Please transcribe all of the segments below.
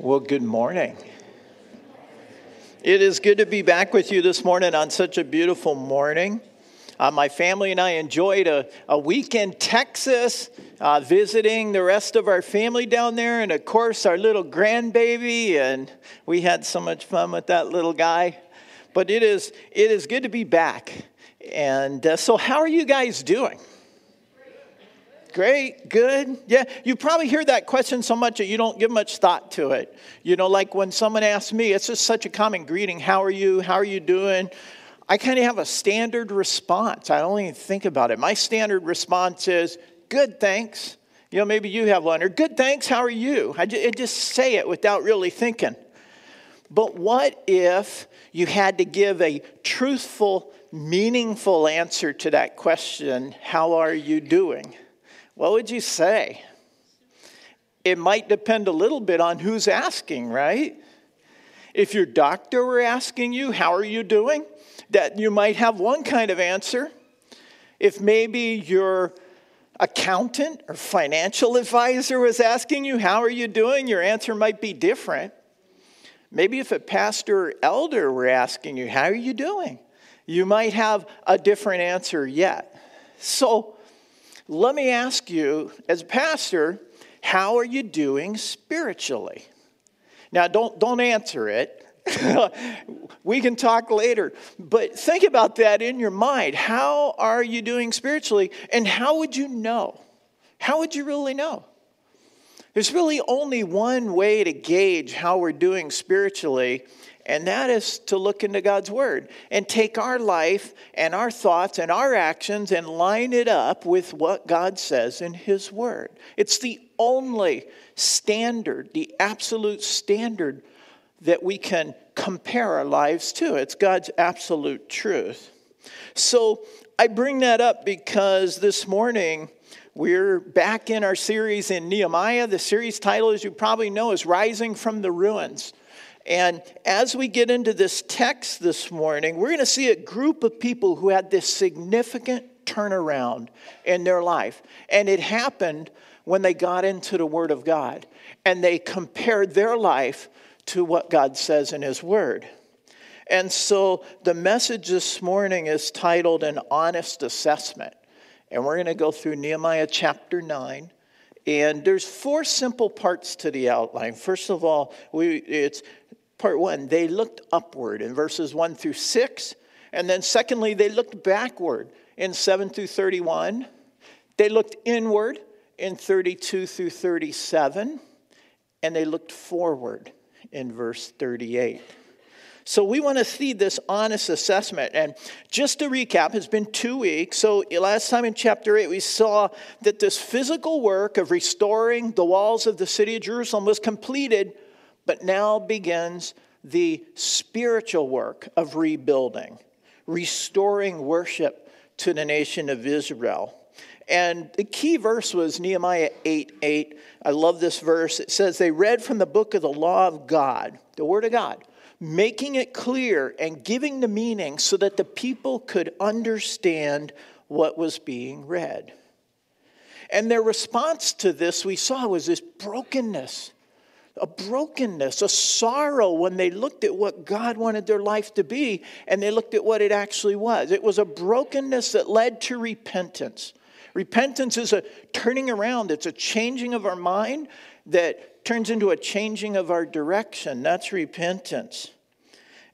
Well, good morning. It is good to be back with you this morning on such a beautiful morning. Uh, my family and I enjoyed a, a week in Texas, uh, visiting the rest of our family down there, and of course, our little grandbaby. And we had so much fun with that little guy. But it is, it is good to be back. And uh, so, how are you guys doing? Great, good. Yeah, you probably hear that question so much that you don't give much thought to it. You know, like when someone asks me, it's just such a common greeting How are you? How are you doing? I kind of have a standard response. I don't even think about it. My standard response is, Good, thanks. You know, maybe you have one, or Good, thanks. How are you? I just, say it without really thinking. But what if you had to give a truthful, meaningful answer to that question, How are you doing? What would you say? It might depend a little bit on who's asking, right? If your doctor were asking you, How are you doing? that you might have one kind of answer. If maybe your accountant or financial advisor was asking you, How are you doing? your answer might be different. Maybe if a pastor or elder were asking you, How are you doing? you might have a different answer yet. So, let me ask you, as a pastor, how are you doing spiritually? Now, don't, don't answer it. we can talk later. But think about that in your mind. How are you doing spiritually? And how would you know? How would you really know? There's really only one way to gauge how we're doing spiritually, and that is to look into God's Word and take our life and our thoughts and our actions and line it up with what God says in His Word. It's the only standard, the absolute standard that we can compare our lives to. It's God's absolute truth. So I bring that up because this morning, we're back in our series in Nehemiah. The series title, as you probably know, is Rising from the Ruins. And as we get into this text this morning, we're going to see a group of people who had this significant turnaround in their life. And it happened when they got into the Word of God and they compared their life to what God says in His Word. And so the message this morning is titled An Honest Assessment. And we're going to go through Nehemiah chapter 9. And there's four simple parts to the outline. First of all, we, it's part one, they looked upward in verses 1 through 6. And then, secondly, they looked backward in 7 through 31. They looked inward in 32 through 37. And they looked forward in verse 38. So we want to see this honest assessment. And just to recap, it's been two weeks. So last time in chapter 8, we saw that this physical work of restoring the walls of the city of Jerusalem was completed but now begins the spiritual work of rebuilding, restoring worship to the nation of Israel. And the key verse was Nehemiah 8 8. I love this verse. It says, They read from the book of the law of God, the word of God, making it clear and giving the meaning so that the people could understand what was being read. And their response to this, we saw, was this brokenness a brokenness, a sorrow when they looked at what God wanted their life to be and they looked at what it actually was. It was a brokenness that led to repentance. Repentance is a turning around, it's a changing of our mind that turns into a changing of our direction. That's repentance.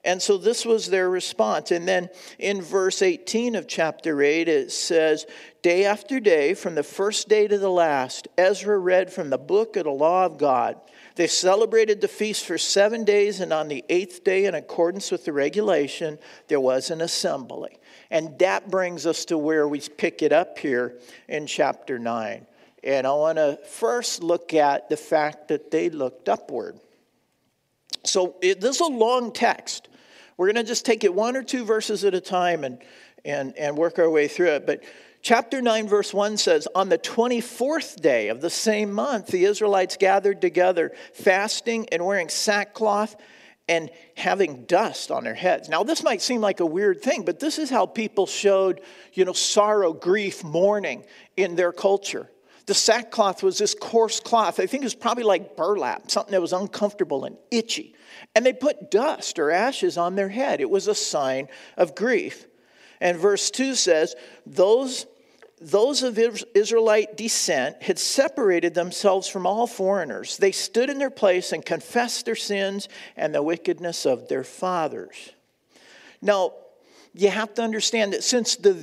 And so this was their response. And then in verse 18 of chapter 8, it says, Day after day, from the first day to the last, Ezra read from the book of the law of God they celebrated the feast for seven days, and on the eighth day, in accordance with the regulation, there was an assembly. And that brings us to where we pick it up here in chapter 9. And I want to first look at the fact that they looked upward. So it, this is a long text. We're going to just take it one or two verses at a time and, and, and work our way through it. But Chapter 9, verse 1 says, On the 24th day of the same month, the Israelites gathered together, fasting and wearing sackcloth and having dust on their heads. Now, this might seem like a weird thing, but this is how people showed, you know, sorrow, grief, mourning in their culture. The sackcloth was this coarse cloth. I think it was probably like burlap, something that was uncomfortable and itchy. And they put dust or ashes on their head. It was a sign of grief. And verse 2 says, Those, those of Israelite descent had separated themselves from all foreigners. They stood in their place and confessed their sins and the wickedness of their fathers. Now, you have to understand that since the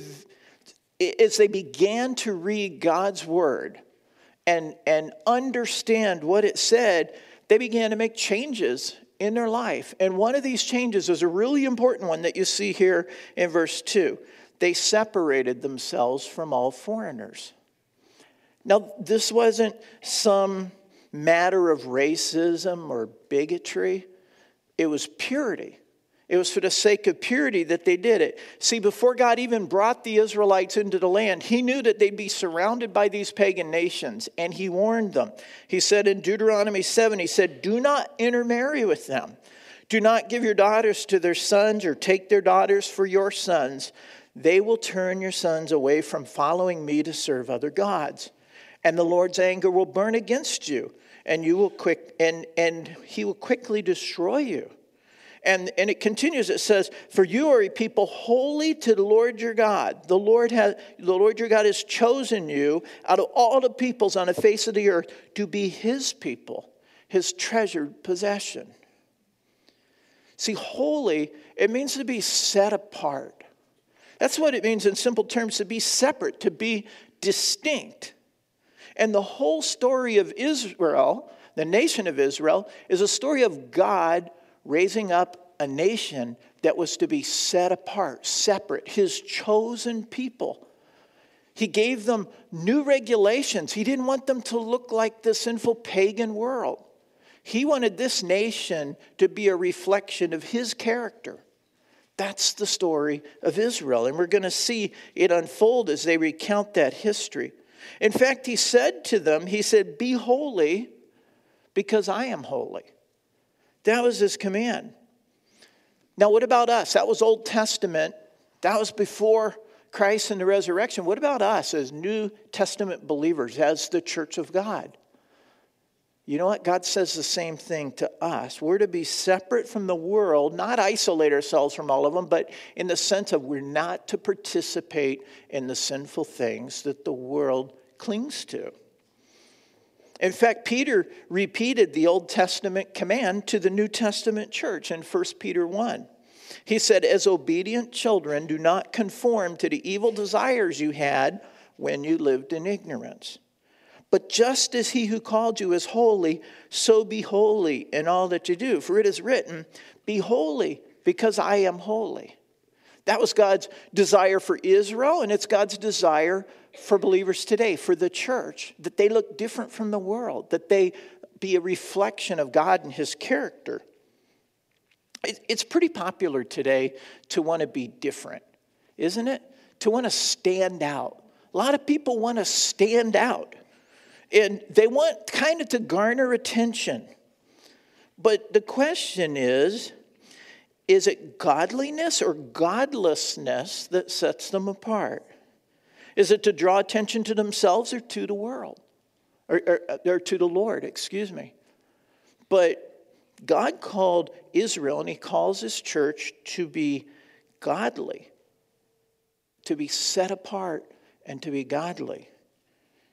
as they began to read God's word and, and understand what it said, they began to make changes in their life. And one of these changes is a really important one that you see here in verse 2. They separated themselves from all foreigners. Now, this wasn't some matter of racism or bigotry, it was purity. It was for the sake of purity that they did it. See, before God even brought the Israelites into the land, He knew that they'd be surrounded by these pagan nations, and He warned them. He said in Deuteronomy 7, He said, Do not intermarry with them. Do not give your daughters to their sons or take their daughters for your sons. They will turn your sons away from following me to serve other gods. And the Lord's anger will burn against you, and you will quick and, and he will quickly destroy you. And, and it continues, it says, For you are a people holy to the Lord your God. The Lord, has, the Lord your God has chosen you out of all the peoples on the face of the earth to be his people, his treasured possession. See, holy, it means to be set apart. That's what it means in simple terms to be separate, to be distinct. And the whole story of Israel, the nation of Israel, is a story of God raising up a nation that was to be set apart, separate, his chosen people. He gave them new regulations. He didn't want them to look like the sinful pagan world. He wanted this nation to be a reflection of his character. That's the story of Israel. And we're going to see it unfold as they recount that history. In fact, he said to them, He said, Be holy because I am holy. That was his command. Now, what about us? That was Old Testament. That was before Christ and the resurrection. What about us as New Testament believers, as the church of God? You know what? God says the same thing to us. We're to be separate from the world, not isolate ourselves from all of them, but in the sense of we're not to participate in the sinful things that the world clings to. In fact, Peter repeated the Old Testament command to the New Testament church in 1 Peter 1. He said, As obedient children, do not conform to the evil desires you had when you lived in ignorance. But just as he who called you is holy, so be holy in all that you do. For it is written, Be holy, because I am holy. That was God's desire for Israel, and it's God's desire for believers today, for the church, that they look different from the world, that they be a reflection of God and His character. It's pretty popular today to want to be different, isn't it? To want to stand out. A lot of people want to stand out, and they want kind of to garner attention. But the question is, is it godliness or godlessness that sets them apart? Is it to draw attention to themselves or to the world? Or, or, or, to the Lord, excuse me. But God called Israel and He calls His church to be godly, to be set apart, and to be godly.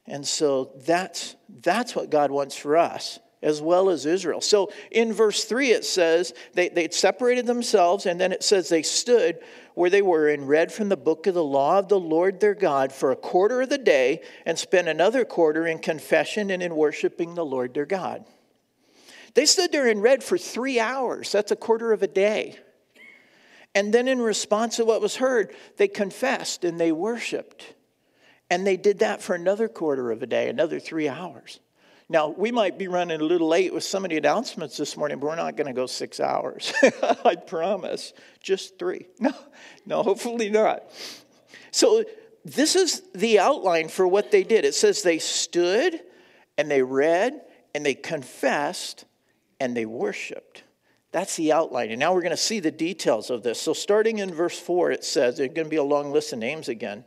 And so that's, that's what God wants for us as well as Israel. So in verse 3, it says they, they separated themselves, and then it says they stood where they were and read from the book of the law of the Lord their God for a quarter of the day and spent another quarter in confession and in worshiping the Lord their God. They stood there and read for three hours. That's a quarter of a day. And then, in response to what was heard, they confessed and they worshiped. And they did that for another quarter of a day, another three hours. Now, we might be running a little late with some of the announcements this morning, but we're not going to go six hours. I promise. Just three. No, no, hopefully not. So, this is the outline for what they did. It says they stood and they read and they confessed and they worshiped. That's the outline. And now we're going to see the details of this. So, starting in verse 4, it says, there's going to be a long list of names again.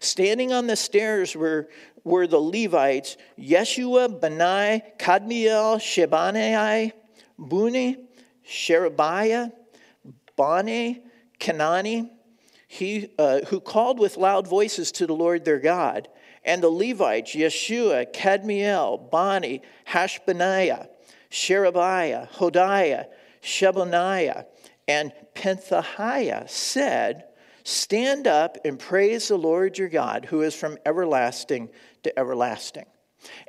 Standing on the stairs were, were the Levites Yeshua, Benai, Kadmiel, Shebaniah, Buni, Sherebiah, Bani, Kenani, he, uh, who called with loud voices to the Lord their God, and the Levites, Yeshua, Kadmiel, Bani, Hashbaniah, Sherebiah, Hodiah, Shebaniah, and Pethahiah said, Stand up and praise the Lord your God, who is from everlasting to everlasting.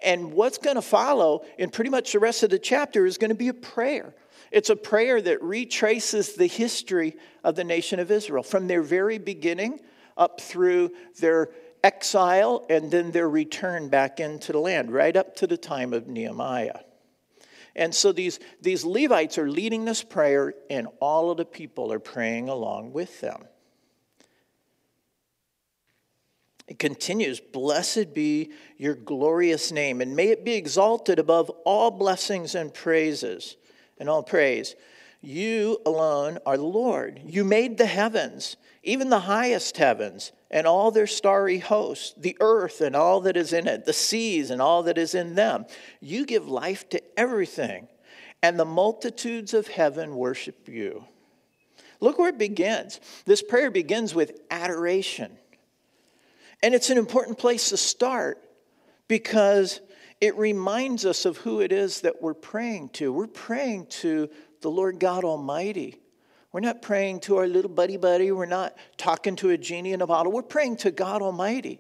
And what's going to follow in pretty much the rest of the chapter is going to be a prayer. It's a prayer that retraces the history of the nation of Israel from their very beginning up through their exile and then their return back into the land, right up to the time of Nehemiah. And so these, these Levites are leading this prayer, and all of the people are praying along with them. It continues, Blessed be your glorious name, and may it be exalted above all blessings and praises and all praise. You alone are the Lord. You made the heavens, even the highest heavens, and all their starry hosts, the earth and all that is in it, the seas and all that is in them. You give life to everything, and the multitudes of heaven worship you. Look where it begins. This prayer begins with adoration. And it's an important place to start because it reminds us of who it is that we're praying to. We're praying to the Lord God Almighty. We're not praying to our little buddy buddy. We're not talking to a genie in a bottle. We're praying to God Almighty.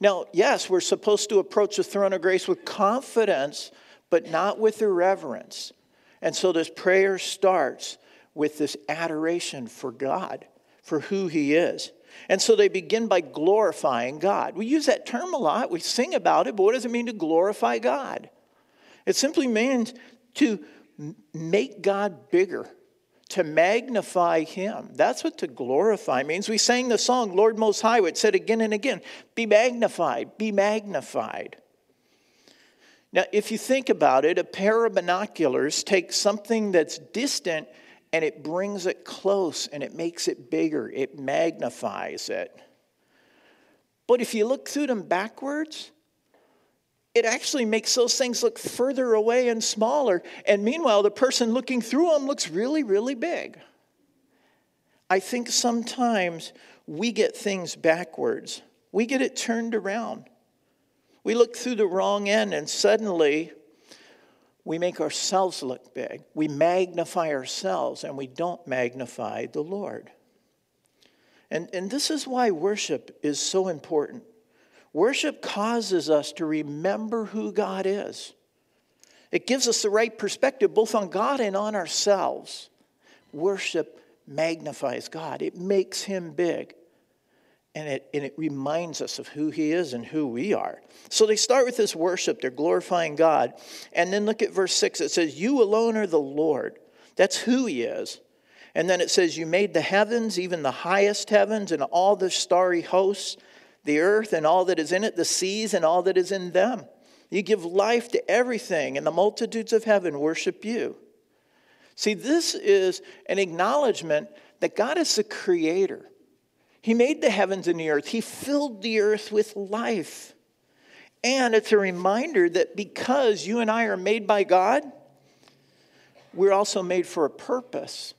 Now, yes, we're supposed to approach the throne of grace with confidence, but not with irreverence. And so this prayer starts with this adoration for God, for who He is. And so they begin by glorifying God. We use that term a lot, we sing about it, but what does it mean to glorify God? It simply means to make God bigger, to magnify Him. That's what to glorify means. We sang the song, Lord Most High, which said again and again, be magnified, be magnified. Now, if you think about it, a pair of binoculars takes something that's distant and it brings it close and it makes it bigger, it magnifies it. But if you look through them backwards, it actually makes those things look further away and smaller. And meanwhile, the person looking through them looks really, really big. I think sometimes we get things backwards, we get it turned around. We look through the wrong end, and suddenly we make ourselves look big. We magnify ourselves and we don't magnify the Lord. And, and this is why worship is so important. Worship causes us to remember who God is. It gives us the right perspective both on God and on ourselves. Worship magnifies God, it makes him big and it, and it reminds us of who he is and who we are. So they start with this worship, they're glorifying God. And then look at verse 6. It says, You alone are the Lord. That's who he is. And then it says, You made the heavens, even the highest heavens, and all the starry hosts, the earth and all that is in it, the seas and all that is in them. You give life to everything, and the multitudes of heaven worship you. See, this is an acknowledgement that God is the creator. He made the heavens and the earth, He filled the earth with life. And it's a reminder that because you and I are made by God, we're also made for a purpose.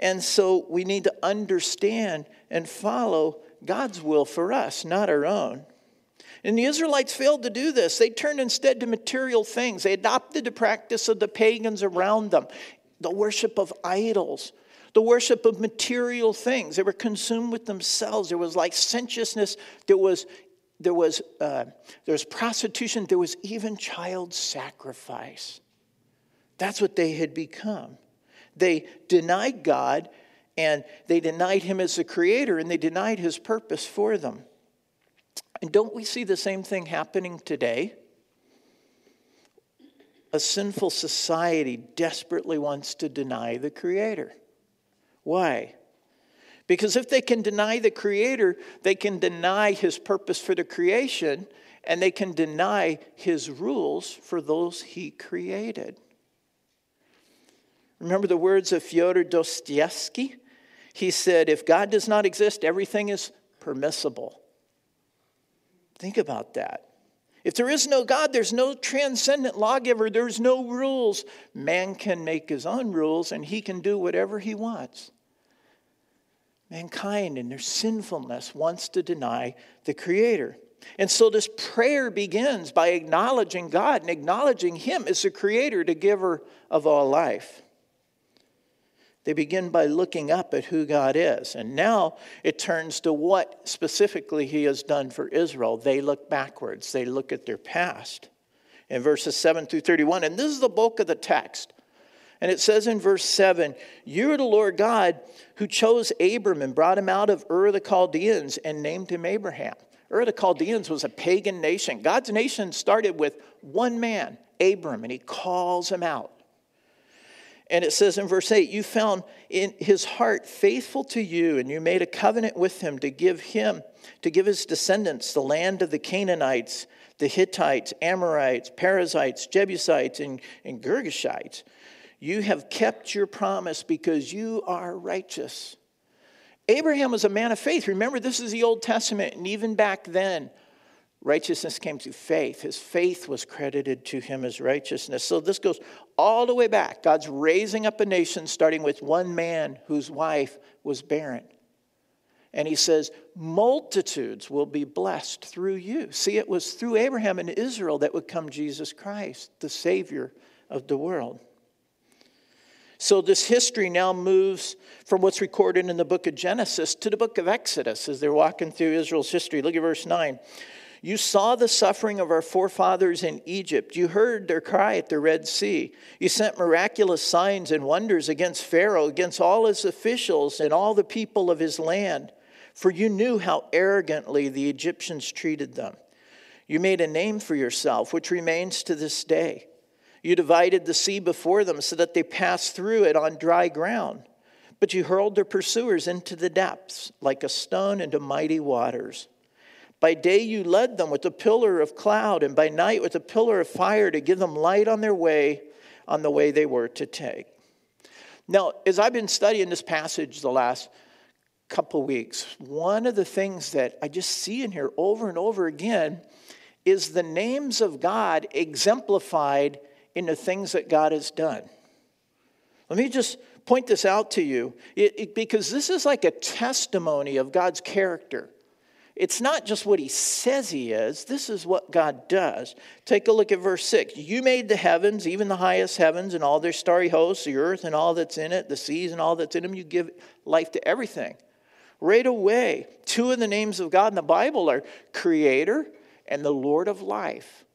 And so we need to understand and follow God's will for us, not our own. And the Israelites failed to do this. They turned instead to material things. They adopted the practice of the pagans around them, the worship of idols, the worship of material things. They were consumed with themselves. There was licentiousness. There was there was uh, there was prostitution. There was even child sacrifice. That's what they had become. They denied God, and they denied Him as the Creator, and they denied His purpose for them. And don't we see the same thing happening today? A sinful society desperately wants to deny the Creator. Why? Because if they can deny the Creator, they can deny His purpose for the creation, and they can deny His rules for those He created. Remember the words of Fyodor Dostoevsky? He said, If God does not exist, everything is permissible. Think about that. If there is no God, there's no transcendent lawgiver, there's no rules. Man can make his own rules and he can do whatever he wants. Mankind, in their sinfulness, wants to deny the Creator. And so this prayer begins by acknowledging God and acknowledging Him as the Creator, the giver of all life. They begin by looking up at who God is. And now it turns to what specifically He has done for Israel. They look backwards, they look at their past. In verses 7 through 31, and this is the bulk of the text. And it says in verse 7 You are the Lord God who chose Abram and brought him out of Ur the Chaldeans and named him Abraham. Ur the Chaldeans was a pagan nation. God's nation started with one man, Abram, and he calls him out. And it says in verse 8, You found in his heart faithful to you, and you made a covenant with him to give him, to give his descendants the land of the Canaanites, the Hittites, Amorites, Perizzites, Jebusites, and, and Girgashites. You have kept your promise because you are righteous. Abraham was a man of faith. Remember, this is the Old Testament, and even back then, Righteousness came through faith. His faith was credited to him as righteousness. So this goes all the way back. God's raising up a nation starting with one man whose wife was barren. And he says, Multitudes will be blessed through you. See, it was through Abraham and Israel that would come Jesus Christ, the Savior of the world. So, this history now moves from what's recorded in the book of Genesis to the book of Exodus as they're walking through Israel's history. Look at verse 9. You saw the suffering of our forefathers in Egypt. You heard their cry at the Red Sea. You sent miraculous signs and wonders against Pharaoh, against all his officials and all the people of his land, for you knew how arrogantly the Egyptians treated them. You made a name for yourself, which remains to this day. You divided the sea before them so that they passed through it on dry ground. But you hurled their pursuers into the depths like a stone into mighty waters. By day you led them with a pillar of cloud, and by night with a pillar of fire to give them light on their way, on the way they were to take. Now, as I've been studying this passage the last couple weeks, one of the things that I just see in here over and over again is the names of God exemplified in the things that God has done. Let me just point this out to you it, it, because this is like a testimony of God's character. It's not just what he says he is, this is what God does. Take a look at verse 6. You made the heavens, even the highest heavens, and all their starry hosts, the earth and all that's in it, the seas and all that's in them. You give life to everything. Right away, two of the names of God in the Bible are Creator and the Lord of life.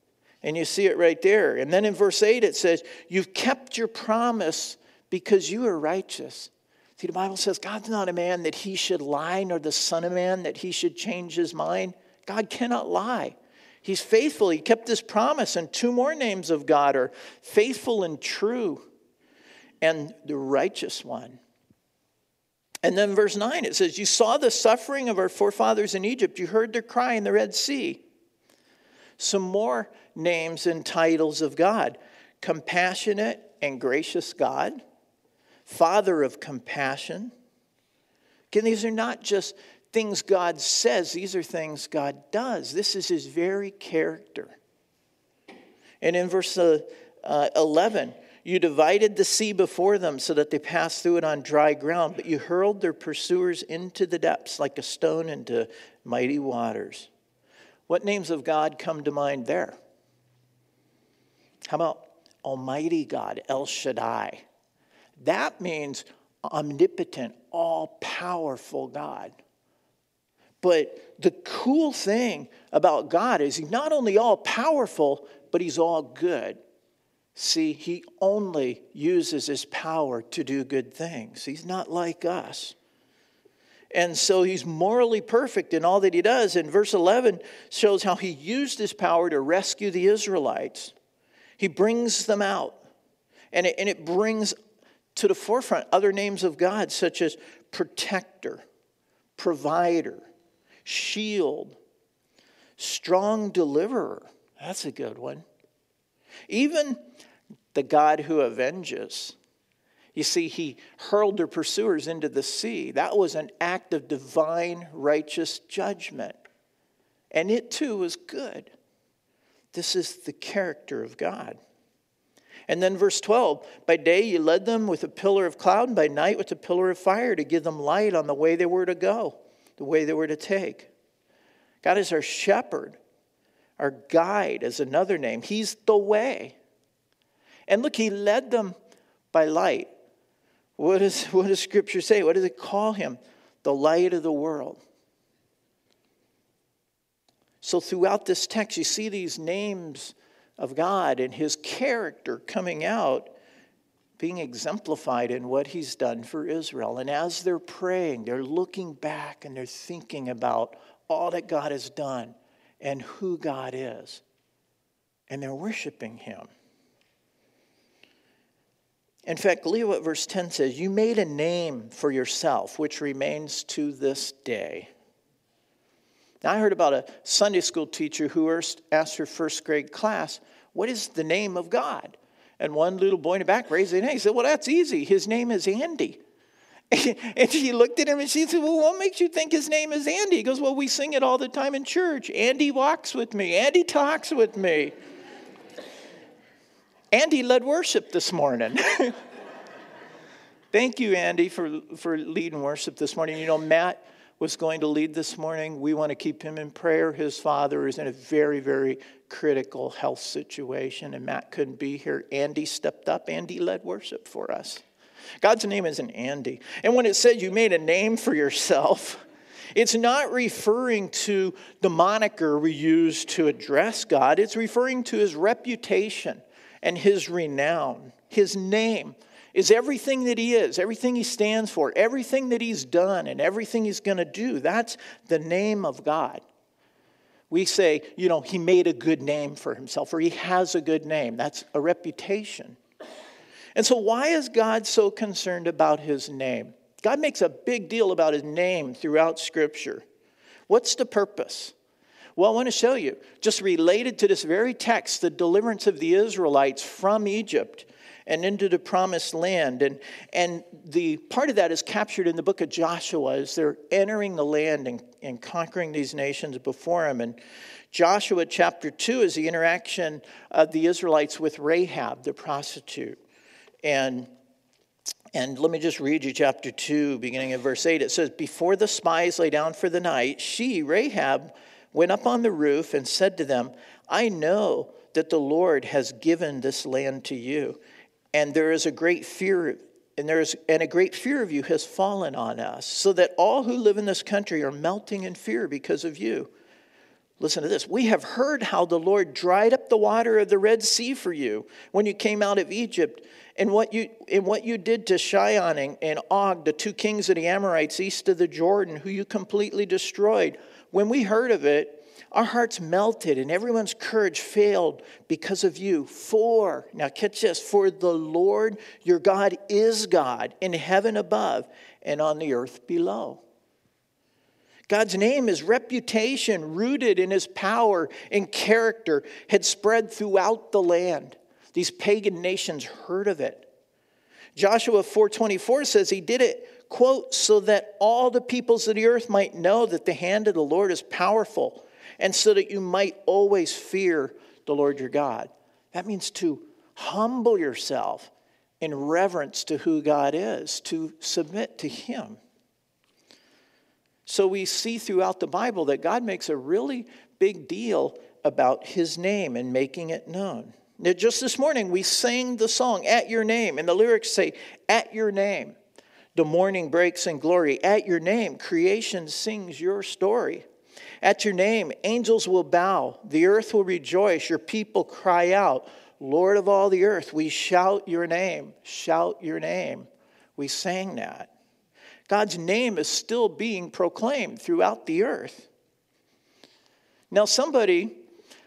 And you see it right there. And then in verse 8, it says, You've kept your promise because you are righteous. See, the Bible says God's not a man that he should lie, nor the Son of Man that he should change his mind. God cannot lie. He's faithful. He kept his promise. And two more names of God are faithful and true, and the righteous one. And then verse 9, it says, You saw the suffering of our forefathers in Egypt. You heard their cry in the Red Sea. Some more names and titles of God compassionate and gracious God Father of compassion. Again, these are not just things God says, these are things God does. This is his very character. And in verse uh, uh, 11, you divided the sea before them so that they passed through it on dry ground, but you hurled their pursuers into the depths like a stone into mighty waters. What names of God come to mind there? How about Almighty God, El Shaddai? That means omnipotent, all powerful God. But the cool thing about God is he's not only all powerful, but he's all good. See, he only uses his power to do good things. He's not like us. And so he's morally perfect in all that he does. And verse 11 shows how he used his power to rescue the Israelites. He brings them out, and it, and it brings to the forefront other names of God, such as protector, provider, shield, strong deliverer. That's a good one. Even the God who avenges. You see, he hurled their pursuers into the sea. That was an act of divine righteous judgment. And it too was good. This is the character of God. And then verse 12 By day you led them with a pillar of cloud, and by night with a pillar of fire to give them light on the way they were to go, the way they were to take. God is our shepherd. Our guide is another name. He's the way. And look, he led them by light. What does, what does Scripture say? What does it call him? The light of the world. So, throughout this text, you see these names of God and his character coming out, being exemplified in what he's done for Israel. And as they're praying, they're looking back and they're thinking about all that God has done and who God is. And they're worshiping him. In fact, look at what verse 10 says You made a name for yourself, which remains to this day. Now, I heard about a Sunday school teacher who asked her first grade class, What is the name of God? And one little boy in the back raised his hand. He said, Well, that's easy. His name is Andy. And she looked at him and she said, Well, what makes you think his name is Andy? He goes, Well, we sing it all the time in church. Andy walks with me, Andy talks with me. Andy led worship this morning. Thank you, Andy, for, for leading worship this morning. You know, Matt was going to lead this morning. We want to keep him in prayer. His father is in a very, very critical health situation, and Matt couldn't be here. Andy stepped up. Andy led worship for us. God's name isn't Andy. And when it says you made a name for yourself, it's not referring to the moniker we use to address God, it's referring to his reputation and his renown. His name is everything that he is, everything he stands for, everything that he's done, and everything he's going to do. That's the name of God. We say, you know, he made a good name for himself, or he has a good name. That's a reputation. And so, why is God so concerned about his name? God makes a big deal about his name throughout Scripture. What's the purpose? Well, I want to show you, just related to this very text, the deliverance of the Israelites from Egypt and into the promised land. And, and the part of that is captured in the book of Joshua as they're entering the land and, and conquering these nations before them. And Joshua chapter 2 is the interaction of the Israelites with Rahab, the prostitute. And and let me just read you chapter 2, beginning at verse 8. It says, Before the spies lay down for the night, she, Rahab, went up on the roof and said to them, I know that the Lord has given this land to you, and there is a great fear and there is and a great fear of you has fallen on us, so that all who live in this country are melting in fear because of you. Listen to this. We have heard how the Lord dried up the water of the Red Sea for you when you came out of Egypt, and what you, and what you did to Sihon and Og, the two kings of the Amorites east of the Jordan, who you completely destroyed. When we heard of it, our hearts melted and everyone's courage failed because of you. For, now catch this, for the Lord your God is God in heaven above and on the earth below. God's name, his reputation, rooted in his power and character, had spread throughout the land. These pagan nations heard of it. Joshua 4:24 says he did it, quote, so that all the peoples of the earth might know that the hand of the Lord is powerful, and so that you might always fear the Lord your God. That means to humble yourself in reverence to who God is, to submit to him. So we see throughout the Bible that God makes a really big deal about his name and making it known. Now, just this morning, we sang the song, At Your Name, and the lyrics say, At Your Name. The morning breaks in glory. At your name, creation sings your story. At your name, angels will bow. The earth will rejoice. Your people cry out, Lord of all the earth, we shout your name. Shout your name. We sang that. God's name is still being proclaimed throughout the earth. Now, somebody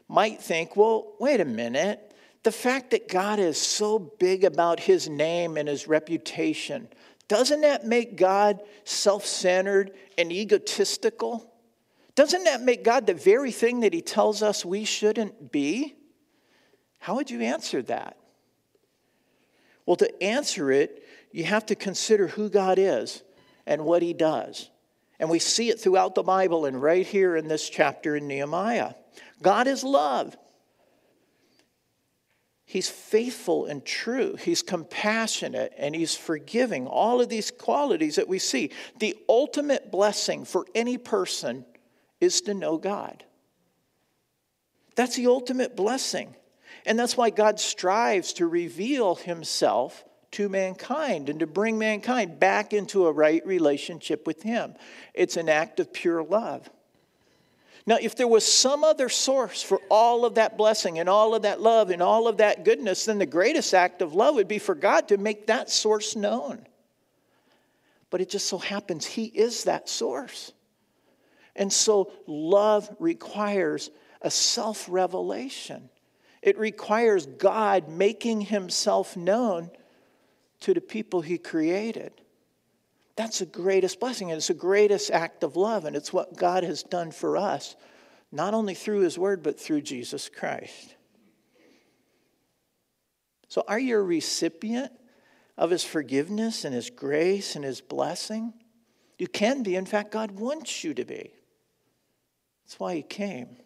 might think, well, wait a minute the fact that God is so big about his name and his reputation, doesn't that make God self centered and egotistical? Doesn't that make God the very thing that he tells us we shouldn't be? How would you answer that? Well, to answer it, you have to consider who God is and what he does. And we see it throughout the Bible and right here in this chapter in Nehemiah. God is love. He's faithful and true. He's compassionate and he's forgiving. All of these qualities that we see. The ultimate blessing for any person is to know God. That's the ultimate blessing. And that's why God strives to reveal himself to mankind and to bring mankind back into a right relationship with him. It's an act of pure love. Now, if there was some other source for all of that blessing and all of that love and all of that goodness, then the greatest act of love would be for God to make that source known. But it just so happens He is that source. And so love requires a self revelation, it requires God making Himself known to the people He created. That's the greatest blessing, and it's the greatest act of love, and it's what God has done for us, not only through His Word, but through Jesus Christ. So, are you a recipient of His forgiveness and His grace and His blessing? You can be. In fact, God wants you to be. That's why He came.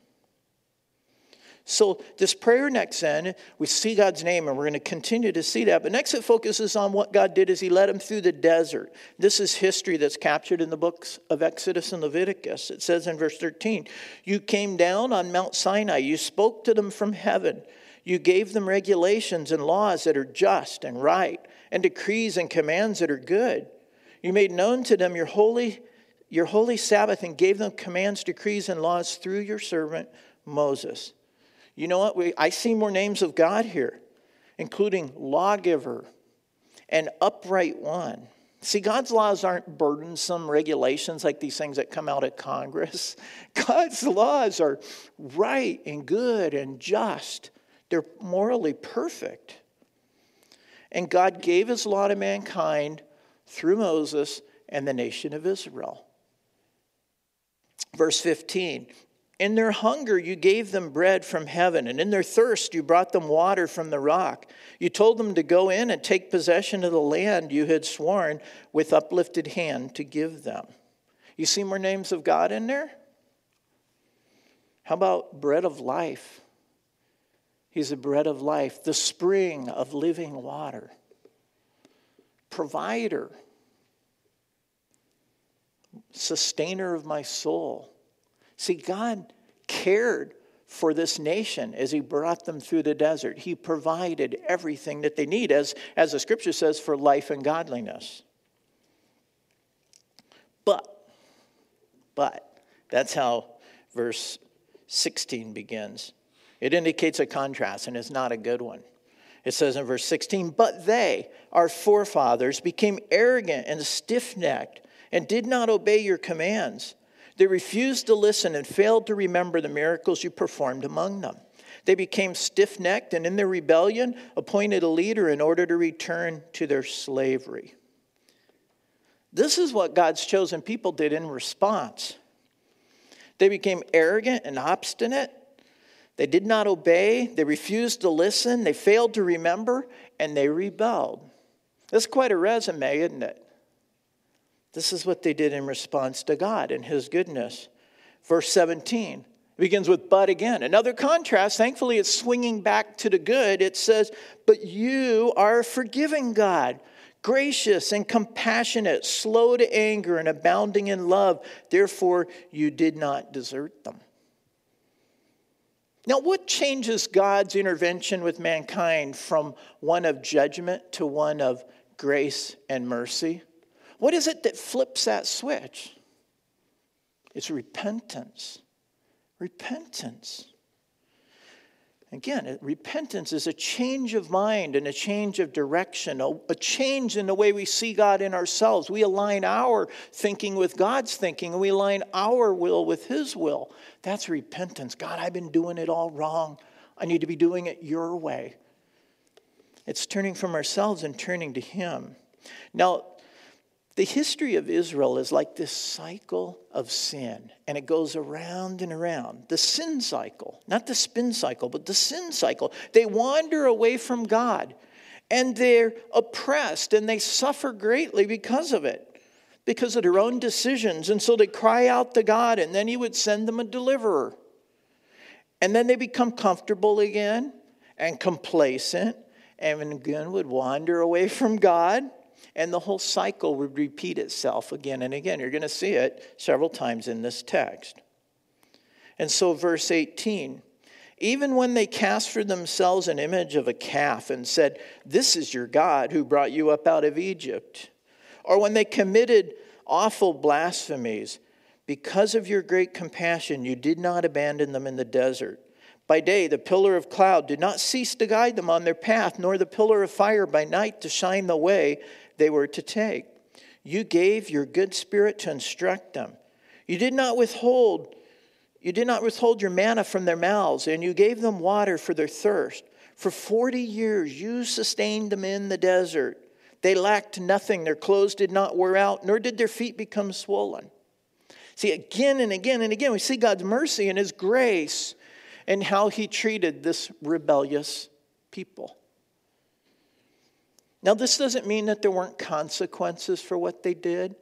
So, this prayer next then, we see God's name, and we're going to continue to see that. But next, it focuses on what God did as He led him through the desert. This is history that's captured in the books of Exodus and Leviticus. It says in verse 13, You came down on Mount Sinai, you spoke to them from heaven, you gave them regulations and laws that are just and right, and decrees and commands that are good. You made known to them your holy, your holy Sabbath and gave them commands, decrees, and laws through your servant Moses. You know what? We, I see more names of God here, including lawgiver and upright one. See, God's laws aren't burdensome regulations like these things that come out of Congress. God's laws are right and good and just, they're morally perfect. And God gave his law to mankind through Moses and the nation of Israel. Verse 15 in their hunger, you gave them bread from heaven, and in their thirst, you brought them water from the rock. You told them to go in and take possession of the land you had sworn with uplifted hand to give them. You see more names of God in there? How about bread of life? He's the bread of life, the spring of living water, provider, sustainer of my soul See, God cared for this nation as he brought them through the desert. He provided everything that they need, as, as the scripture says, for life and godliness. But, but, that's how verse 16 begins. It indicates a contrast, and it's not a good one. It says in verse 16, But they, our forefathers, became arrogant and stiff necked and did not obey your commands. They refused to listen and failed to remember the miracles you performed among them. They became stiff necked and in their rebellion appointed a leader in order to return to their slavery. This is what God's chosen people did in response. They became arrogant and obstinate. They did not obey. They refused to listen. They failed to remember, and they rebelled. That's quite a resume, isn't it? This is what they did in response to God and His goodness. Verse 17 begins with but again. Another contrast, thankfully, it's swinging back to the good. It says, But you are a forgiving God, gracious and compassionate, slow to anger and abounding in love. Therefore, you did not desert them. Now, what changes God's intervention with mankind from one of judgment to one of grace and mercy? What is it that flips that switch? It's repentance. Repentance. Again, repentance is a change of mind and a change of direction, a, a, change in the way we see God in ourselves. We align our thinking with God's thinking, and we align our will with His will. That's repentance. God, I've been doing it all wrong. I need to be doing it your way. It's turning from ourselves and turning to Him. Now, the history of Israel is like this cycle of sin, and it goes around and around. The sin cycle, not the spin cycle, but the sin cycle. They wander away from God, And they're oppressed and they suffer greatly because of it because of their own decisions. And so they cry out to God, and then He would send them a deliverer. And then they become comfortable again and complacent, and again would wander away from God. And the whole cycle would repeat itself again and again. You're going to see it several times in this text. And so, verse 18 even when they cast for themselves an image of a calf and said, This is your God who brought you up out of Egypt or when they committed awful blasphemies. Because of your great compassion, you did not abandon them in the desert. By day, the pillar of cloud did not cease to guide them on their path, nor the pillar of fire by night to shine the way they were to take. You gave your good spirit to instruct them. You did not withhold you did not withhold your manna from their mouths, and you gave them water for their thirst. For 40 years you sustained them in the desert. They lacked nothing. Their clothes did not wear out, nor did their feet become swollen. See, again and again and again, we see God's mercy and His grace and how He treated this rebellious people. Now, this doesn't mean that there weren't consequences for what they did.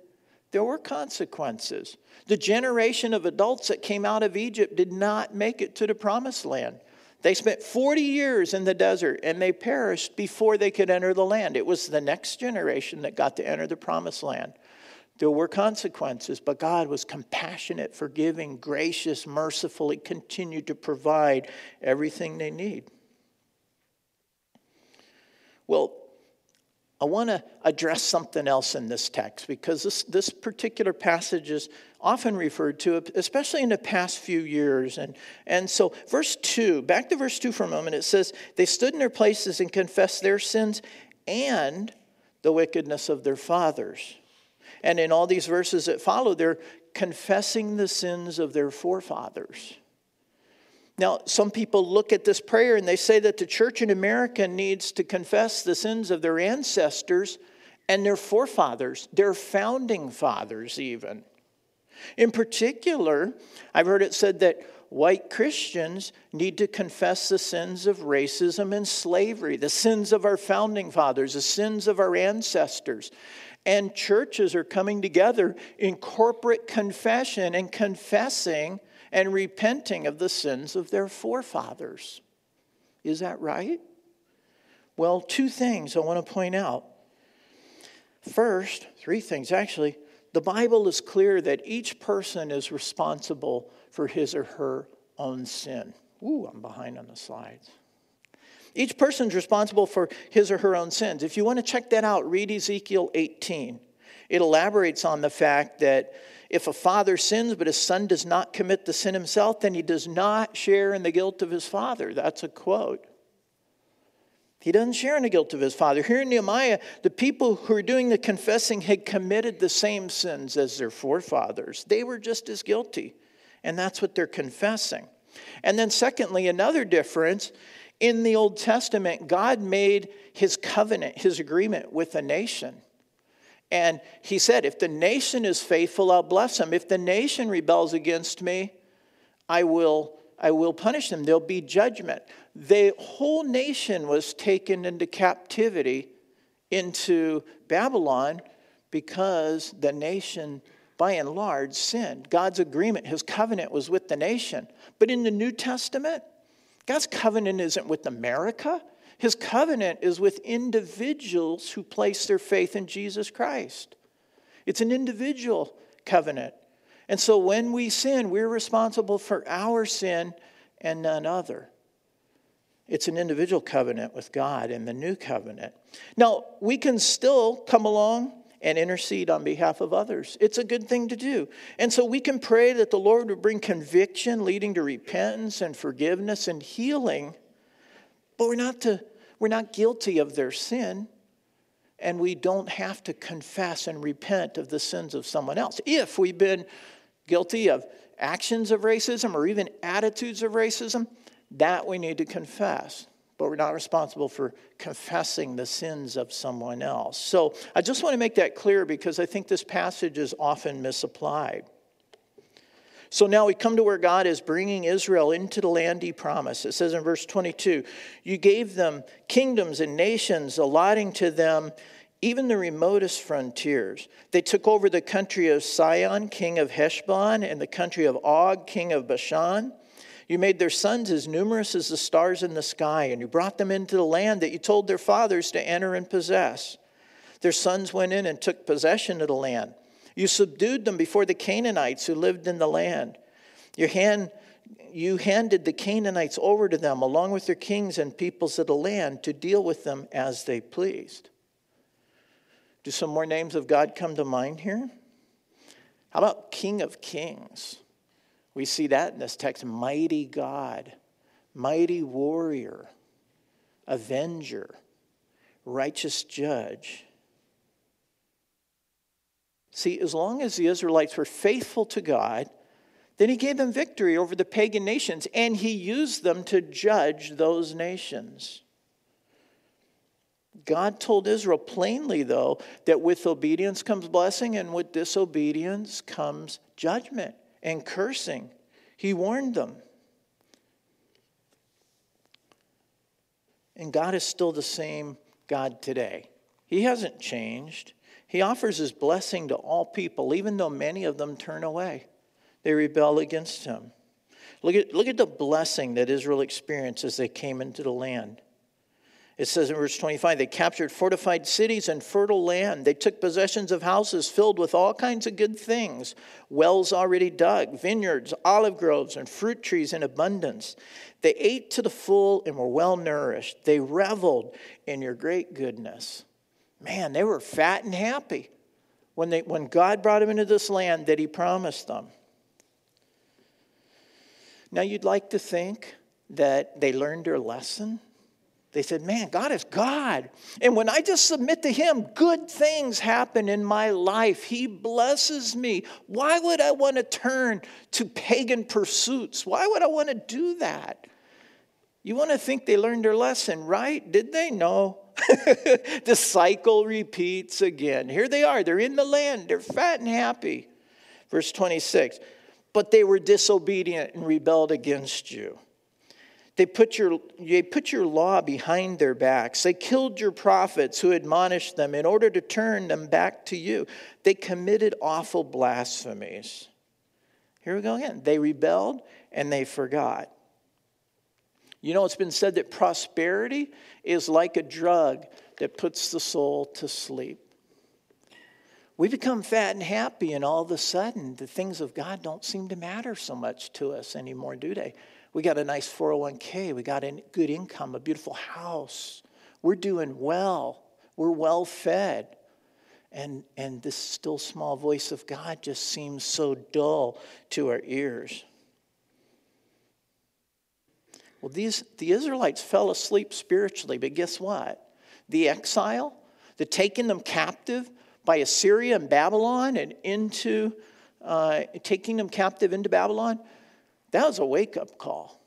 There were consequences. The generation of adults that came out of Egypt did not make it to the promised land. They spent 40 years in the desert and they perished before they could enter the land. It was the next generation that got to enter the promised land. There were consequences, but God was compassionate, forgiving, gracious, merciful. He continued to provide everything they need. Well, I want to address something else in this text because this, this particular passage is often referred to, especially in the past few years. And, and so, verse 2, back to verse 2 for a moment, it says, They stood in their places and confessed their sins and the wickedness of their fathers. And in all these verses that follow, they're confessing the sins of their forefathers. Now, some people look at this prayer and they say that the church in America needs to confess the sins of their ancestors and their forefathers, their founding fathers, even. In particular, I've heard it said that white Christians need to confess the sins of racism and slavery, the sins of our founding fathers, the sins of our ancestors. And churches are coming together in corporate confession and confessing and repenting of the sins of their forefathers. Is that right? Well, two things I want to point out. First, three things actually. The Bible is clear that each person is responsible for his or her own sin. Ooh, I'm behind on the slides. Each person's responsible for his or her own sins. If you want to check that out, read Ezekiel 18. It elaborates on the fact that if a father sins but his son does not commit the sin himself, then he does not share in the guilt of his father. That's a quote. He doesn't share in the guilt of his father. Here in Nehemiah, the people who are doing the confessing had committed the same sins as their forefathers. They were just as guilty, and that's what they're confessing. And then, secondly, another difference in the Old Testament, God made his covenant, his agreement with a nation. And he said, If the nation is faithful, I'll bless them. If the nation rebels against me, I will, I will punish them. There'll be judgment. The whole nation was taken into captivity into Babylon because the nation, by and large, sinned. God's agreement, his covenant was with the nation. But in the New Testament, God's covenant isn't with America. His covenant is with individuals who place their faith in Jesus Christ. It's an individual covenant. And so when we sin, we're responsible for our sin and none other. It's an individual covenant with God in the new covenant. Now, we can still come along and intercede on behalf of others. It's a good thing to do. And so we can pray that the Lord would bring conviction leading to repentance and forgiveness and healing but we're not, to, we're not guilty of their sin, and we don't have to confess and repent of the sins of someone else. If we've been guilty of actions of racism or even attitudes of racism, that we need to confess. But we're not responsible for confessing the sins of someone else. So I just want to make that clear because I think this passage is often misapplied. So now we come to where God is bringing Israel into the land he promised. It says in verse 22 You gave them kingdoms and nations, allotting to them even the remotest frontiers. They took over the country of Sihon, king of Heshbon, and the country of Og, king of Bashan. You made their sons as numerous as the stars in the sky, and you brought them into the land that you told their fathers to enter and possess. Their sons went in and took possession of the land. You subdued them before the Canaanites who lived in the land. Your hand, you handed the Canaanites over to them, along with their kings and peoples of the land, to deal with them as they pleased. Do some more names of God come to mind here? How about King of Kings? We see that in this text mighty God, mighty warrior, avenger, righteous judge. See, as long as the Israelites were faithful to God, then he gave them victory over the pagan nations, and he used them to judge those nations. God told Israel plainly, though, that with obedience comes blessing, and with disobedience comes judgment and cursing. He warned them. And God is still the same God today. He hasn't changed. He offers his blessing to all people, even though many of them turn away. They rebel against him. Look at, look at the blessing that Israel experienced as they came into the land. It says in verse 25, they captured fortified cities and fertile land. They took possessions of houses filled with all kinds of good things, wells already dug, vineyards, olive groves, and fruit trees in abundance. They ate to the full and were well nourished. They reveled in your great goodness. Man, they were fat and happy when, they, when God brought them into this land that He promised them. Now, you'd like to think that they learned their lesson. They said, Man, God is God. And when I just submit to Him, good things happen in my life. He blesses me. Why would I want to turn to pagan pursuits? Why would I want to do that? You want to think they learned their lesson, right? Did they? No. the cycle repeats again. Here they are, they're in the land, they're fat and happy. Verse 26 But they were disobedient and rebelled against you. They put, your, they put your law behind their backs. They killed your prophets who admonished them in order to turn them back to you. They committed awful blasphemies. Here we go again. They rebelled and they forgot. You know, it's been said that prosperity is like a drug that puts the soul to sleep. We become fat and happy, and all of a sudden, the things of God don't seem to matter so much to us anymore, do they? We got a nice 401k, we got a good income, a beautiful house. We're doing well, we're well fed. And, and this still small voice of God just seems so dull to our ears. Well, these, the Israelites fell asleep spiritually, but guess what? The exile, the taking them captive by Assyria and Babylon and into uh, taking them captive into Babylon, that was a wake up call.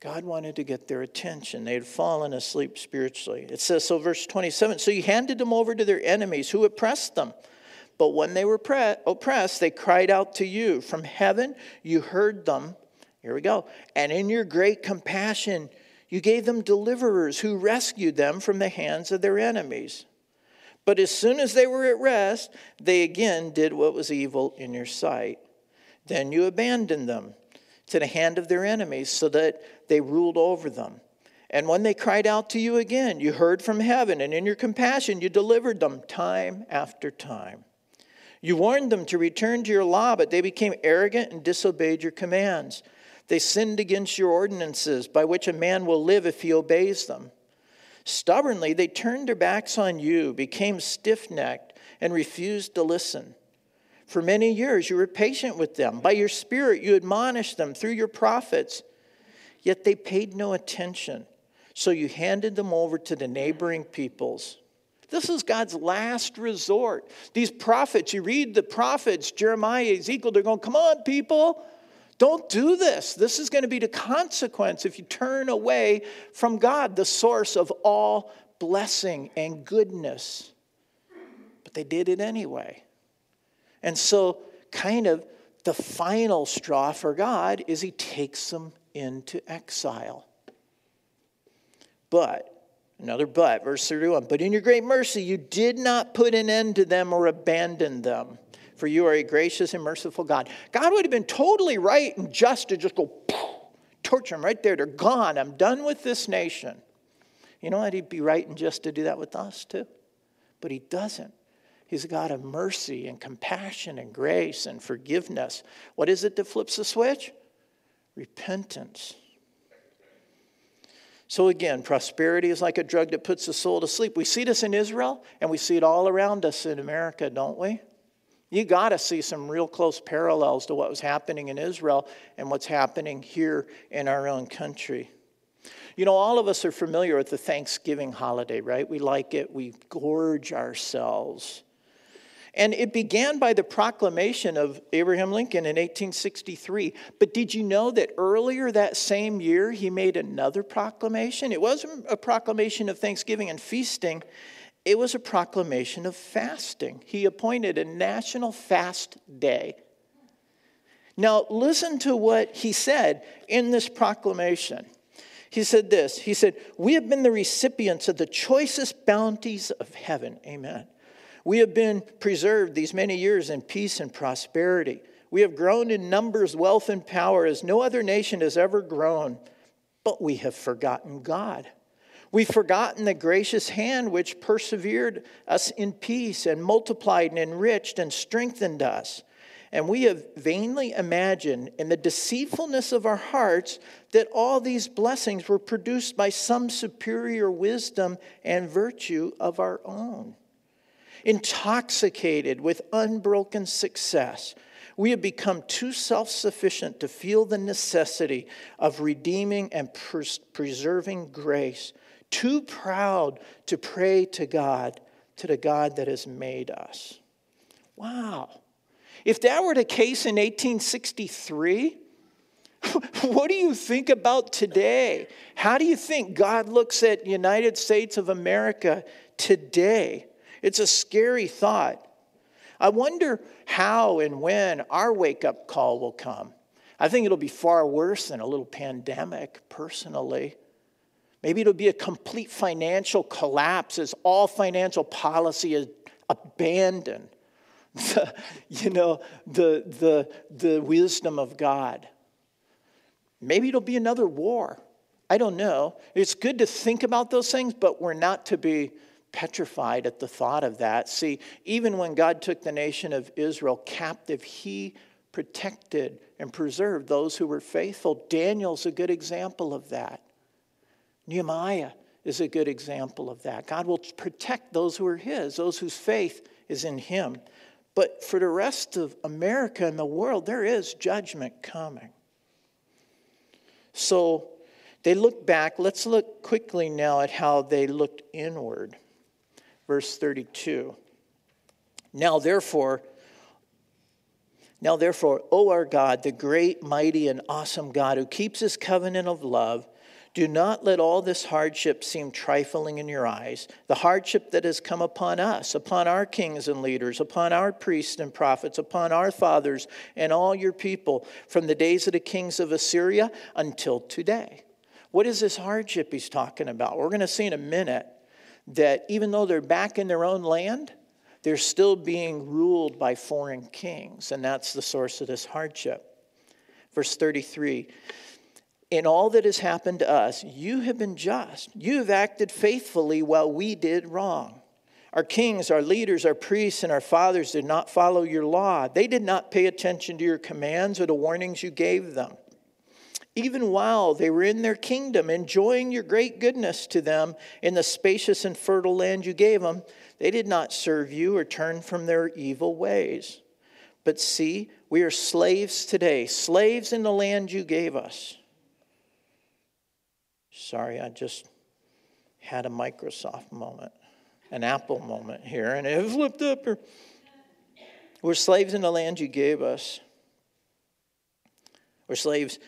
God wanted to get their attention. They had fallen asleep spiritually. It says so, verse 27 So you handed them over to their enemies who oppressed them. But when they were pre- oppressed, they cried out to you. From heaven, you heard them here we go. And in your great compassion, you gave them deliverers who rescued them from the hands of their enemies. But as soon as they were at rest, they again did what was evil in your sight. Then you abandoned them to the hand of their enemies so that they ruled over them. And when they cried out to you again, you heard from heaven, and in your compassion, you delivered them time after time. You warned them to return to your law, but they became arrogant and disobeyed your commands. They sinned against your ordinances, by which a man will live if he obeys them. Stubbornly, they turned their backs on you, became stiff necked, and refused to listen. For many years, you were patient with them. By your Spirit, you admonished them through your prophets. Yet they paid no attention. So you handed them over to the neighboring peoples. This is God's last resort. These prophets, you read the prophets, Jeremiah, Ezekiel, they're going, Come on, people. Don't do this. This is going to be the consequence if you turn away from God, the source of all blessing and goodness. But they did it anyway. And so, kind of, the final straw for God is he takes them into exile. But, another but, verse 31 But in your great mercy, you did not put an end to them or abandon them, for you are a gracious and merciful God. God would have been totally right and just to just go torture them right there. They're gone. I'm done with this nation. You know what? He'd be right and just to do that with us too. But he doesn't. He's a God of mercy and compassion and grace and forgiveness. What is it that flips the switch? Repentance. So, again, prosperity is like a drug that puts the soul to sleep. We see this in Israel and we see it all around us in America, don't we? You got to see some real close parallels to what was happening in Israel and what's happening here in our own country. You know, all of us are familiar with the Thanksgiving holiday, right? We like it, we gorge ourselves. And it began by the proclamation of Abraham Lincoln in 1863. But did you know that earlier that same year he made another proclamation? It wasn't a proclamation of thanksgiving and feasting, it was a proclamation of fasting. He appointed a national fast day. Now, listen to what he said in this proclamation. He said this He said, We have been the recipients of the choicest bounties of heaven. Amen. We have been preserved these many years in peace and prosperity. We have grown in numbers, wealth, and power as no other nation has ever grown, but we have forgotten God. We've forgotten the gracious hand which persevered us in peace and multiplied and enriched and strengthened us. And we have vainly imagined in the deceitfulness of our hearts that all these blessings were produced by some superior wisdom and virtue of our own intoxicated with unbroken success, we have become too self sufficient to feel the necessity of redeeming and pres- preserving grace, too proud to pray to God, to the God that has made us. Wow. If that were the case in 1863, what do you think about today? How do you think God looks at United States of America today? It's a scary thought. I wonder how and when our wake up call will come. I think it'll be far worse than a little pandemic, personally. Maybe it'll be a complete financial collapse as all financial policy is abandoned. You know, the, the, the wisdom of God. Maybe it'll be another war. I don't know. It's good to think about those things, but we're not to be petrified at the thought of that. See, even when God took the nation of Israel captive, he protected and preserved those who were faithful. Daniel's a good example of that. Nehemiah is a good example of that. God will protect those who are his, those whose faith is in him. But for the rest of America and the world, there is judgment coming. So they look back. Let's look quickly now at how they looked inward verse 32. Now, therefore, now, therefore, O our God, the great, mighty, and awesome God who keeps his covenant of love, do not let all this hardship seem trifling in your eyes, the hardship that has come upon us, upon our kings and leaders, upon our priests and prophets, upon our fathers and all your people, from the days of the kings of Assyria until today. What is this hardship he's talking about? We're going to see in a minute that even though they're back in their own land, they're still being ruled by foreign kings, and that's the source of this hardship. Verse 33 In all that has happened to us, you have been just. You have acted faithfully while we did wrong. Our kings, our leaders, our priests, and our fathers did not follow your law. They did not pay attention to your commands or the warnings you gave them even while they were in their kingdom, enjoying your great goodness to them in the spacious and fertile land you gave them, they did not serve you or turn from their evil ways. But see, we are slaves today, slaves in the land you gave us. Sorry, I just had a Microsoft moment, an Apple moment here, and it flipped up. We're slaves in the land you gave us. We're slaves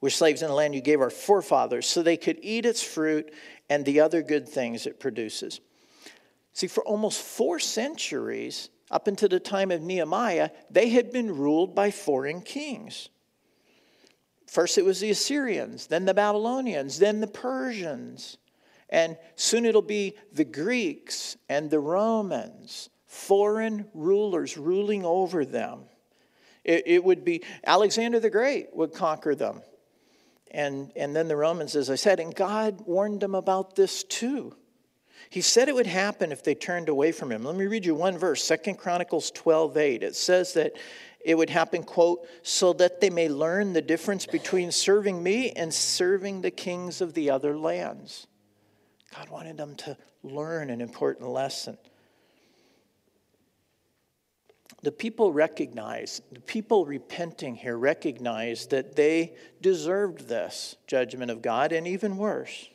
we're slaves in the land you gave our forefathers so they could eat its fruit and the other good things it produces. See, for almost four centuries, up until the time of Nehemiah, they had been ruled by foreign kings. First, it was the Assyrians, then the Babylonians, then the Persians. And soon it'll be the Greeks and the Romans, foreign rulers ruling over them. It, it, would be Alexander the Great would conquer them. And, and then the Romans, as I said, and God warned them about this too. He said it would happen if they turned away from him. Let me read you one verse, Second Chronicles 12 8. It says that it would happen, quote, so that they may learn the difference between serving me and serving the kings of the other lands. God wanted them to learn an important lesson. The people recognize, the people repenting here recognize that they deserved this judgment of God, and even worse.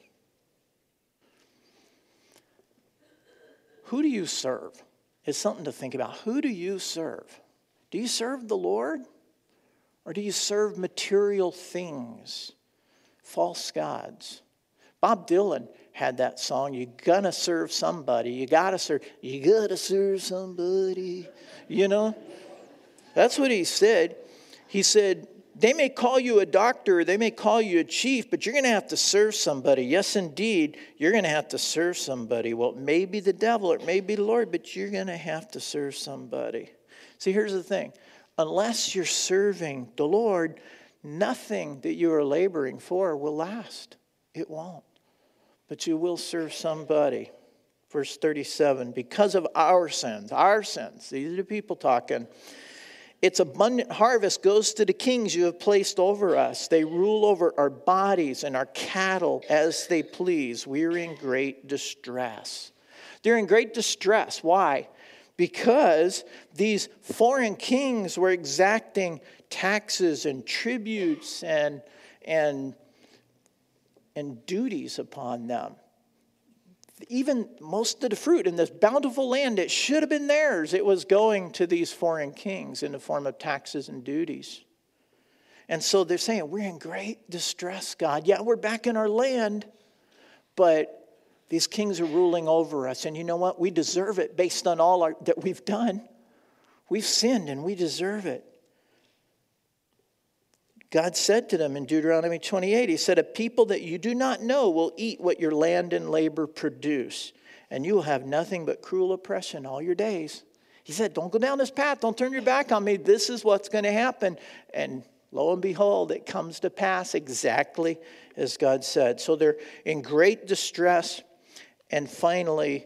Who do you serve? It's something to think about. Who do you serve? Do you serve the Lord? Or do you serve material things, false gods? Bob Dylan had that song, You Gonna Serve Somebody. You Gotta Serve, You Gotta Serve Somebody. You know? That's what he said. He said, They may call you a doctor, they may call you a chief, but you're gonna have to serve somebody. Yes, indeed, you're gonna have to serve somebody. Well, it may be the devil, it may be the Lord, but you're gonna have to serve somebody. See, here's the thing unless you're serving the Lord, nothing that you are laboring for will last. It won't. But you will serve somebody. Verse 37 because of our sins, our sins, these are the people talking. Its abundant harvest goes to the kings you have placed over us. They rule over our bodies and our cattle as they please. We're in great distress. They're in great distress. Why? Because these foreign kings were exacting taxes and tributes and, and, and duties upon them. Even most of the fruit in this bountiful land, it should have been theirs. It was going to these foreign kings in the form of taxes and duties. And so they're saying, We're in great distress, God. Yeah, we're back in our land, but these kings are ruling over us. And you know what? We deserve it based on all our, that we've done. We've sinned and we deserve it. God said to them in Deuteronomy 28, He said, A people that you do not know will eat what your land and labor produce, and you will have nothing but cruel oppression all your days. He said, Don't go down this path. Don't turn your back on me. This is what's going to happen. And lo and behold, it comes to pass exactly as God said. So they're in great distress. And finally,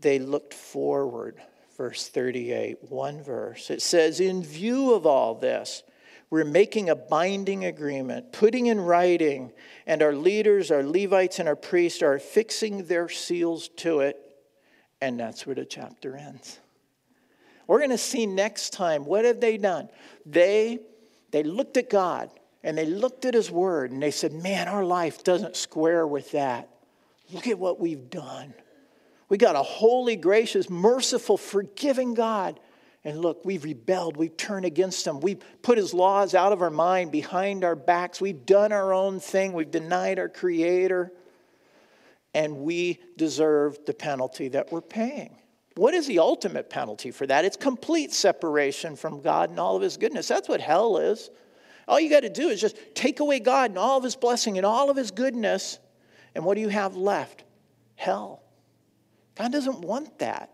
they looked forward. Verse 38, one verse. It says, In view of all this, we're making a binding agreement, putting in writing, and our leaders, our Levites, and our priests are fixing their seals to it. And that's where the chapter ends. We're going to see next time what have they done? They they looked at God and they looked at his word and they said, "Man, our life doesn't square with that." Look at what we've done. We got a holy, gracious, merciful, forgiving God. And look, we've rebelled. We've turned against him. We've put his laws out of our mind, behind our backs. We've done our own thing. We've denied our Creator. And we deserve the penalty that we're paying. What is the ultimate penalty for that? It's complete separation from God and all of his goodness. That's what hell is. All you got to do is just take away God and all of his blessing and all of his goodness and what do you have left? Hell. God doesn't want that.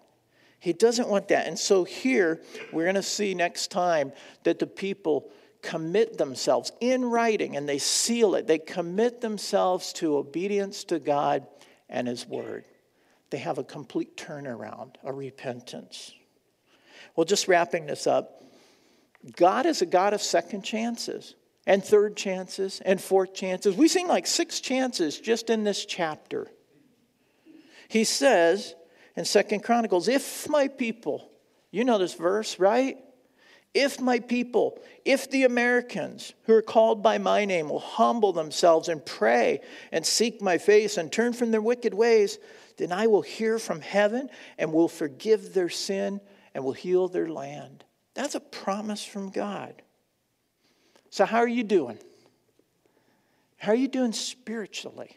He doesn't want that. And so here, we're going to see next time that the people commit themselves in writing and they seal it. They commit themselves to obedience to God and His Word. They have a complete turnaround, a repentance. Well, just wrapping this up, God is a God of second chances and third chances and fourth chances. We've seen like six chances just in this chapter. He says in Second Chronicles, if my people, you know this verse, right? If my people, if the Americans who are called by my name will humble themselves and pray and seek my face and turn from their wicked ways, then I will hear from heaven and will forgive their sin and will heal their land. That's a promise from God. So, how are you doing? How are you doing spiritually?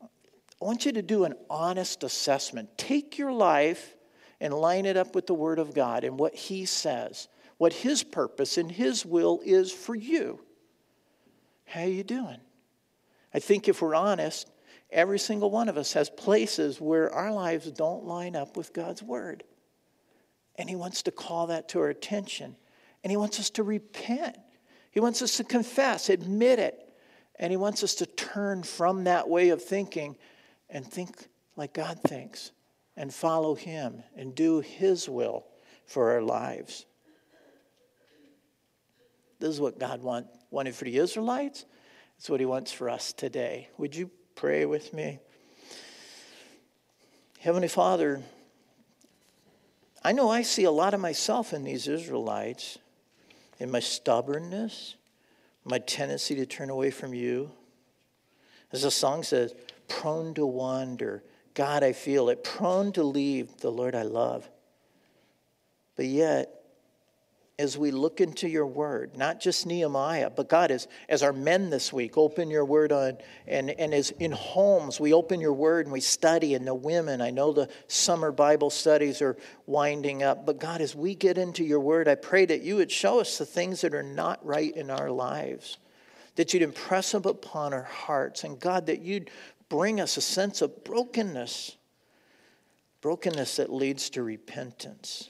I want you to do an honest assessment. Take your life and line it up with the Word of God and what He says, what His purpose and His will is for you. How are you doing? I think if we're honest, every single one of us has places where our lives don't line up with God's Word. And He wants to call that to our attention. And He wants us to repent. He wants us to confess, admit it. And He wants us to turn from that way of thinking and think like God thinks and follow Him and do His will for our lives. This is what God want, wanted for the Israelites. It's what He wants for us today. Would you pray with me? Heavenly Father, I know I see a lot of myself in these Israelites, in my stubbornness, my tendency to turn away from you. As the song says, prone to wander. God, I feel it, prone to leave the Lord I love. But yet, as we look into your word, not just Nehemiah, but God, as, as our men this week open your word on, and, and as in homes, we open your word and we study, and the women, I know the summer Bible studies are winding up, but God, as we get into your word, I pray that you would show us the things that are not right in our lives, that you'd impress them upon our hearts, and God, that you'd bring us a sense of brokenness, brokenness that leads to repentance.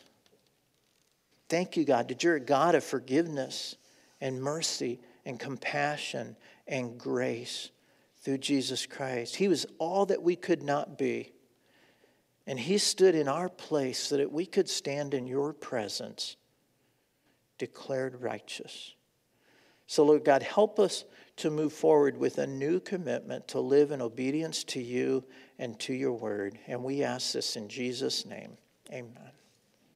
Thank you, God, that you're a God of forgiveness and mercy and compassion and grace through Jesus Christ. He was all that we could not be. And He stood in our place so that we could stand in your presence, declared righteous. So, Lord God, help us to move forward with a new commitment to live in obedience to you and to your word. And we ask this in Jesus' name. Amen.